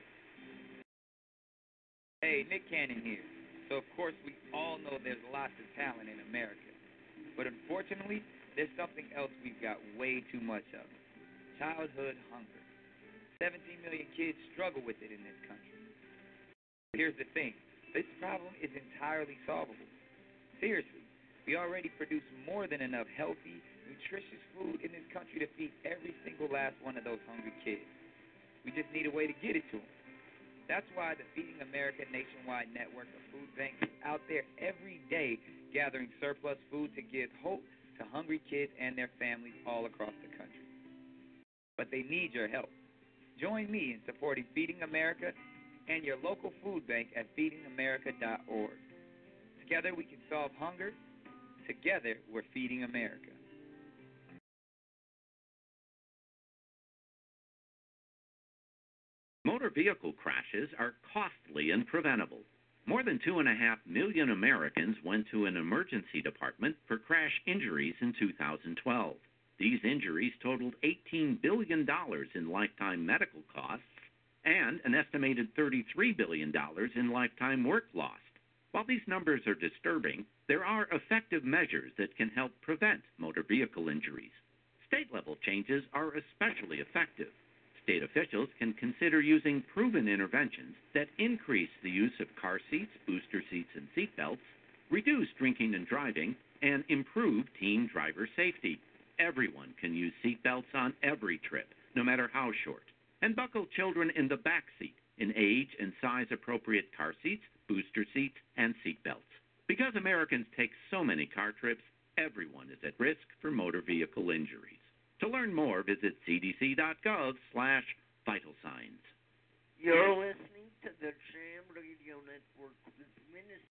Hey, Nick Cannon here. So, of course, we all know there's lots of talent in America. But unfortunately, there's something else we've got way too much of childhood hunger. 17 million kids struggle with it in this country. Here's the thing this problem is entirely solvable. Seriously, we already produce more than enough healthy, nutritious food in this country to feed every single last one of those hungry kids. We just need a way to get it to them. That's why the Feeding America nationwide network of food banks is out there every day gathering surplus food to give hope to hungry kids and their families all across the country. But they need your help. Join me in supporting Feeding America and your local food bank at feedingamerica.org. Together we can solve hunger. Together we're feeding America. Motor vehicle crashes are costly and preventable. More than two and a half million Americans went to an emergency department for crash injuries in 2012. These injuries totaled $18 billion in lifetime medical costs and an estimated $33 billion in lifetime work lost. While these numbers are disturbing, there are effective measures that can help prevent motor vehicle injuries. State level changes are especially effective. State officials can consider using proven interventions that increase the use of car seats, booster seats, and seatbelts, reduce drinking and driving, and improve teen driver safety. Everyone can use seatbelts on every trip, no matter how short. And buckle children in the back seat in age and size appropriate car seats, booster seats, and seatbelts. Because Americans take so many car trips, everyone is at risk for motor vehicle injuries. To learn more, visit cdc.gov slash vital signs. You're listening to the Jam Radio Network with Minister.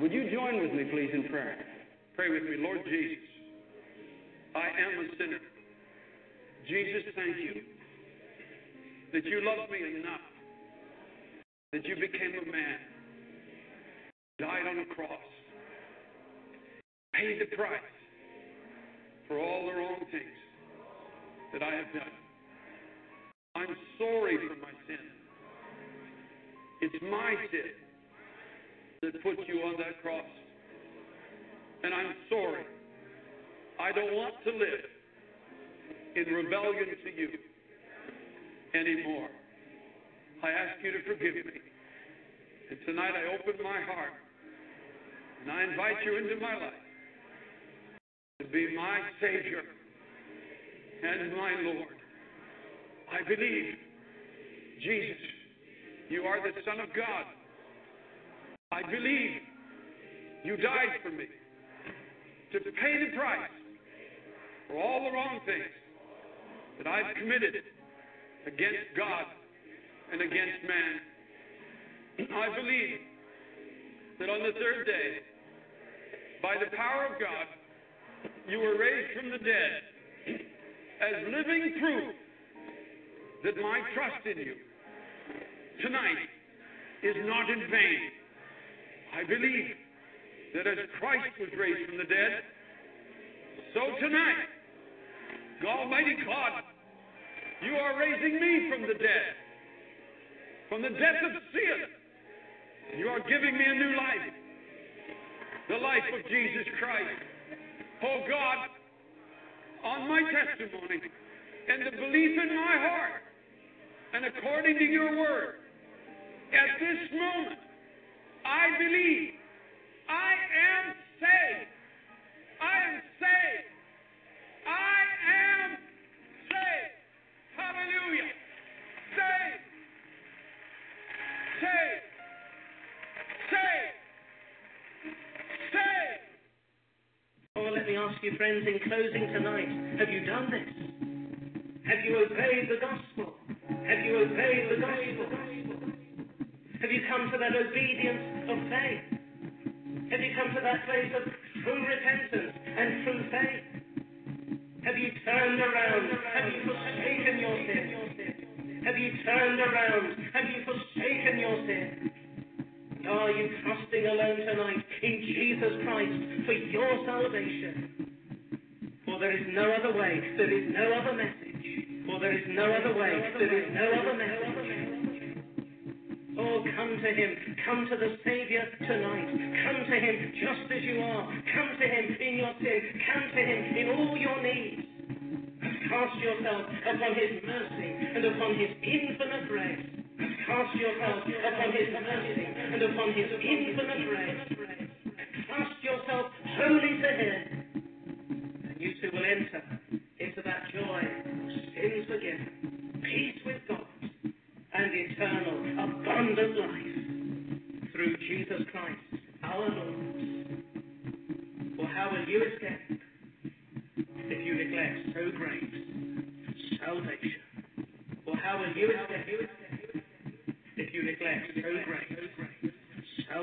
Would you join with me, please, in prayer? Pray with me. Lord Jesus, I am a sinner. Jesus, thank you that you loved me enough that you became a man, died on a cross, paid the price for all the wrong things that I have done. I'm sorry for my sin. It's my sin that put you on that cross. And I'm sorry. I don't want to live in rebellion to you anymore. I ask you to forgive me. And tonight I open my heart and I invite you into my life to be my Savior and my Lord. I believe, Jesus, you are the Son of God. I believe you died for me to pay the price for all the wrong things that I've committed against God and against man. I believe that on the third day, by the power of God, you were raised from the dead as living proof that my trust in you tonight is not in vain. I believe that as Christ was raised from the dead, so tonight, Almighty God, you are raising me from the dead, from the death of sin. You are giving me a new life, the life of Jesus Christ. Oh God, on my testimony and the belief in my heart, and according to your word, at this moment, I believe I am saved. I am saved. I am saved. Hallelujah. Ask you, friends, in closing tonight, have you done this? Have you obeyed the gospel? Have you obeyed the gospel? Have you come to that obedience of faith? Have you come to that place of true repentance and true faith? Have you turned around? Have you forsaken your sin? Have you turned around? Have you forsaken your sin? Are you trusting alone tonight in Jesus Christ for your salvation? For there is no other way, there is no other message. For there is no other way, there is no other message. Oh, come to Him. Come to the Savior tonight. Come to Him just as you are. Come to Him in your sin. Come to Him in all your needs. Cast yourself upon His mercy and upon His infinite grace. Cast yourself upon His mercy and upon His infinite grace. Cast yourself wholly to Him. And you too will enter into that joy of sins forgiven, peace with God, and eternal, abundant life through Jesus Christ, our Lord. For how will you escape if you neglect so great salvation? For how will you escape you neglect so great? How